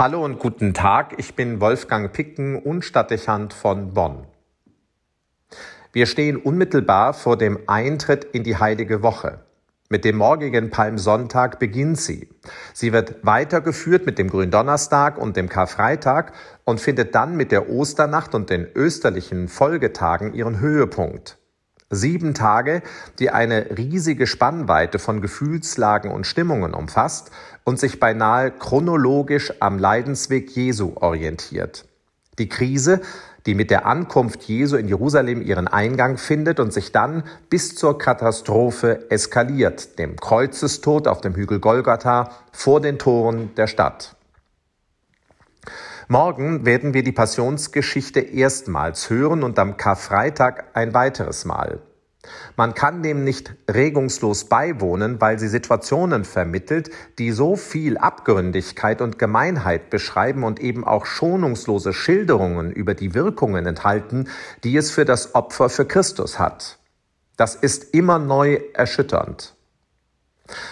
Hallo und guten Tag, ich bin Wolfgang Picken und Stadtdechant von Bonn. Wir stehen unmittelbar vor dem Eintritt in die heilige Woche. Mit dem morgigen Palmsonntag beginnt sie. Sie wird weitergeführt mit dem Gründonnerstag und dem Karfreitag und findet dann mit der Osternacht und den österlichen Folgetagen ihren Höhepunkt. Sieben Tage, die eine riesige Spannweite von Gefühlslagen und Stimmungen umfasst und sich beinahe chronologisch am Leidensweg Jesu orientiert. Die Krise, die mit der Ankunft Jesu in Jerusalem ihren Eingang findet und sich dann bis zur Katastrophe eskaliert, dem Kreuzestod auf dem Hügel Golgatha vor den Toren der Stadt. Morgen werden wir die Passionsgeschichte erstmals hören und am Karfreitag ein weiteres Mal. Man kann dem nicht regungslos beiwohnen, weil sie Situationen vermittelt, die so viel Abgründigkeit und Gemeinheit beschreiben und eben auch schonungslose Schilderungen über die Wirkungen enthalten, die es für das Opfer für Christus hat. Das ist immer neu erschütternd.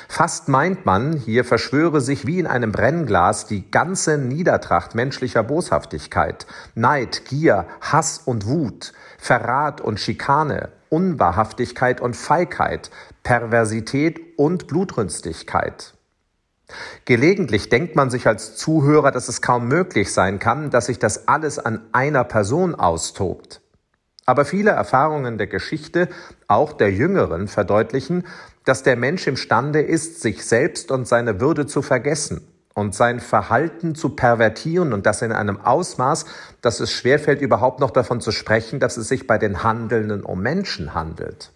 Fast meint man, hier verschwöre sich wie in einem Brennglas die ganze Niedertracht menschlicher Boshaftigkeit, Neid, Gier, Hass und Wut, Verrat und Schikane, Unwahrhaftigkeit und Feigheit, Perversität und Blutrünstigkeit. Gelegentlich denkt man sich als Zuhörer, dass es kaum möglich sein kann, dass sich das alles an einer Person austobt. Aber viele Erfahrungen der Geschichte, auch der jüngeren, verdeutlichen, dass der Mensch imstande ist, sich selbst und seine Würde zu vergessen und sein Verhalten zu pervertieren und das in einem Ausmaß, dass es schwerfällt, überhaupt noch davon zu sprechen, dass es sich bei den Handelnden um Menschen handelt.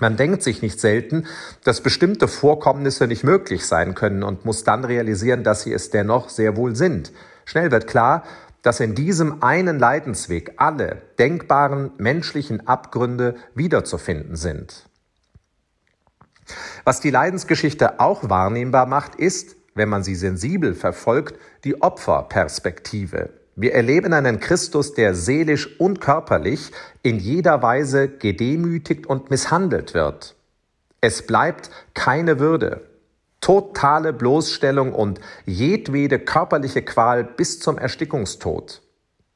Man denkt sich nicht selten, dass bestimmte Vorkommnisse nicht möglich sein können und muss dann realisieren, dass sie es dennoch sehr wohl sind. Schnell wird klar, dass in diesem einen Leidensweg alle denkbaren menschlichen Abgründe wiederzufinden sind. Was die Leidensgeschichte auch wahrnehmbar macht, ist, wenn man sie sensibel verfolgt, die Opferperspektive. Wir erleben einen Christus, der seelisch und körperlich in jeder Weise gedemütigt und misshandelt wird. Es bleibt keine Würde, totale Bloßstellung und jedwede körperliche Qual bis zum Erstickungstod.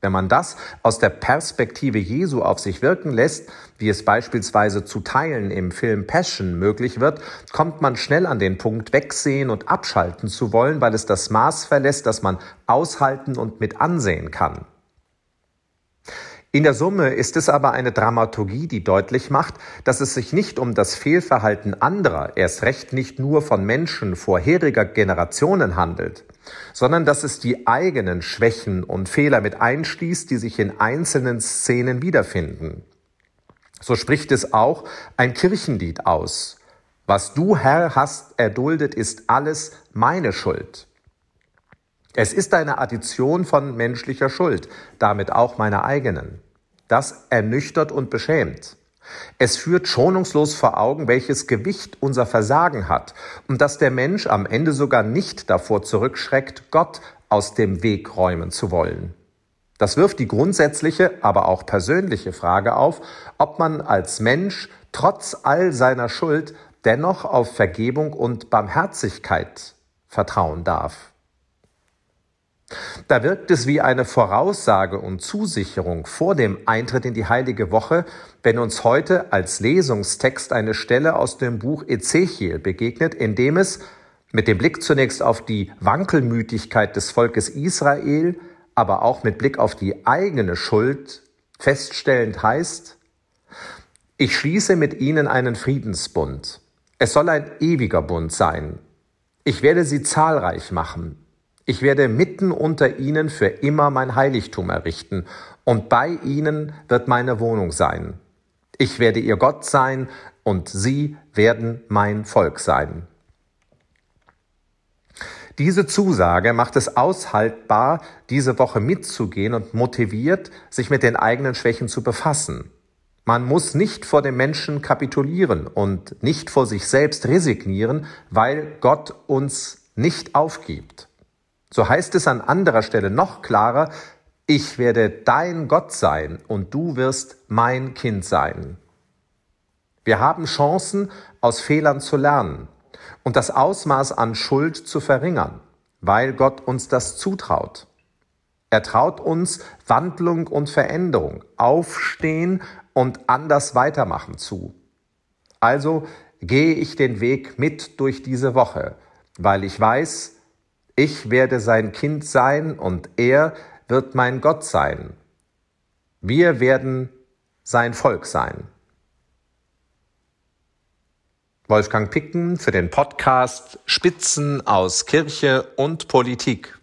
Wenn man das aus der Perspektive Jesu auf sich wirken lässt, wie es beispielsweise zu Teilen im Film Passion möglich wird, kommt man schnell an den Punkt, wegsehen und abschalten zu wollen, weil es das Maß verlässt, das man aushalten und mit ansehen kann. In der Summe ist es aber eine Dramaturgie, die deutlich macht, dass es sich nicht um das Fehlverhalten anderer, erst recht nicht nur von Menschen vorheriger Generationen handelt, sondern dass es die eigenen Schwächen und Fehler mit einschließt, die sich in einzelnen Szenen wiederfinden. So spricht es auch ein Kirchenlied aus. Was du, Herr, hast erduldet, ist alles meine Schuld. Es ist eine Addition von menschlicher Schuld, damit auch meiner eigenen. Das ernüchtert und beschämt. Es führt schonungslos vor Augen, welches Gewicht unser Versagen hat und dass der Mensch am Ende sogar nicht davor zurückschreckt, Gott aus dem Weg räumen zu wollen. Das wirft die grundsätzliche, aber auch persönliche Frage auf, ob man als Mensch trotz all seiner Schuld dennoch auf Vergebung und Barmherzigkeit vertrauen darf. Da wirkt es wie eine Voraussage und Zusicherung vor dem Eintritt in die heilige Woche, wenn uns heute als Lesungstext eine Stelle aus dem Buch Ezechiel begegnet, in dem es mit dem Blick zunächst auf die Wankelmütigkeit des Volkes Israel, aber auch mit Blick auf die eigene Schuld feststellend heißt, ich schließe mit ihnen einen Friedensbund. Es soll ein ewiger Bund sein. Ich werde sie zahlreich machen. Ich werde mitten unter ihnen für immer mein Heiligtum errichten, und bei ihnen wird meine Wohnung sein. Ich werde ihr Gott sein, und sie werden mein Volk sein. Diese Zusage macht es aushaltbar, diese Woche mitzugehen und motiviert, sich mit den eigenen Schwächen zu befassen. Man muss nicht vor dem Menschen kapitulieren und nicht vor sich selbst resignieren, weil Gott uns nicht aufgibt. So heißt es an anderer Stelle noch klarer, ich werde dein Gott sein und du wirst mein Kind sein. Wir haben Chancen, aus Fehlern zu lernen und das Ausmaß an Schuld zu verringern, weil Gott uns das zutraut. Er traut uns Wandlung und Veränderung, Aufstehen und anders weitermachen zu. Also gehe ich den Weg mit durch diese Woche, weil ich weiß, ich werde sein Kind sein und er wird mein Gott sein. Wir werden sein Volk sein. Wolfgang Picken für den Podcast Spitzen aus Kirche und Politik.